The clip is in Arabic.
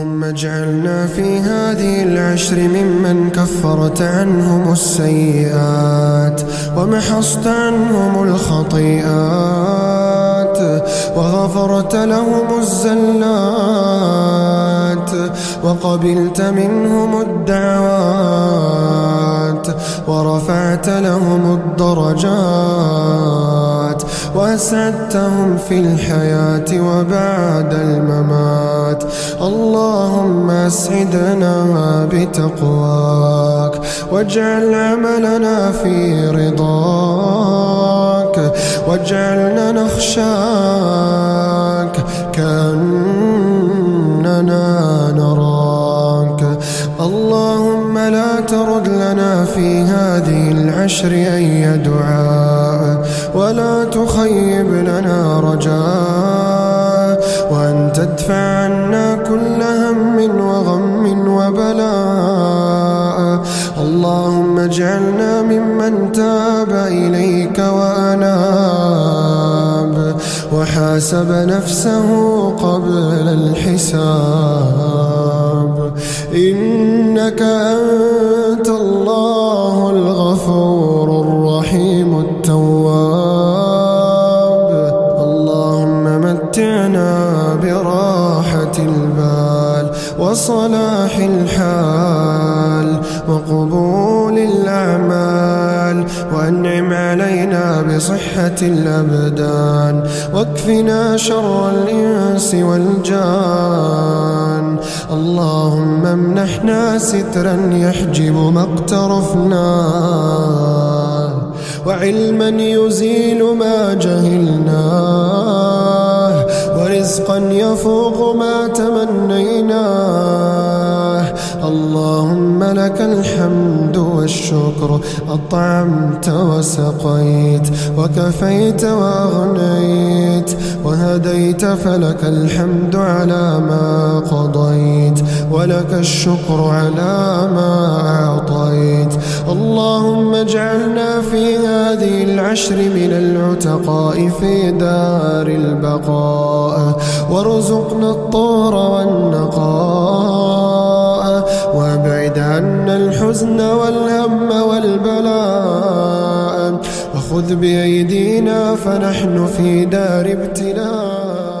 اللهم اجعلنا في هذه العشر ممن كفرت عنهم السيئات ومحصت عنهم الخطيئات وغفرت لهم الزلات وقبلت منهم الدعوات ورفعت لهم الدرجات وأسعدتهم في الحياة وبعد الممات. اللهم اسعدنا بتقواك واجعل عملنا في رضاك واجعلنا نخشاك كأننا نراك. اللهم لا ترد لنا في هذه العشر أي دعاء. ولا تخيب لنا رجاء وأن تدفع عنا كل هم وغم وبلاء. اللهم اجعلنا ممن تاب إليك وأناب وحاسب نفسه قبل الحساب. إنك أنت الله الغفور الرحيم التواب. متعنا براحة البال وصلاح الحال وقبول الأعمال وأنعم علينا بصحة الأبدان واكفنا شر الإنس والجان اللهم امنحنا سترا يحجب ما اقترفناه وعلما يزيل ما جهلناه ورزقا يفوق ما تمنيناه اللهم لك الحمد والشكر أطعمت وسقيت وكفيت وأغنيت وهديت فلك الحمد على ما قضيت ولك الشكر على ما أعطيت. اللهم اجعلنا العشر من العتقاء في دار البقاء وارزقنا الطور والنقاء وابعد عنا الحزن والهم والبلاء وخذ بأيدينا فنحن في دار ابتلاء.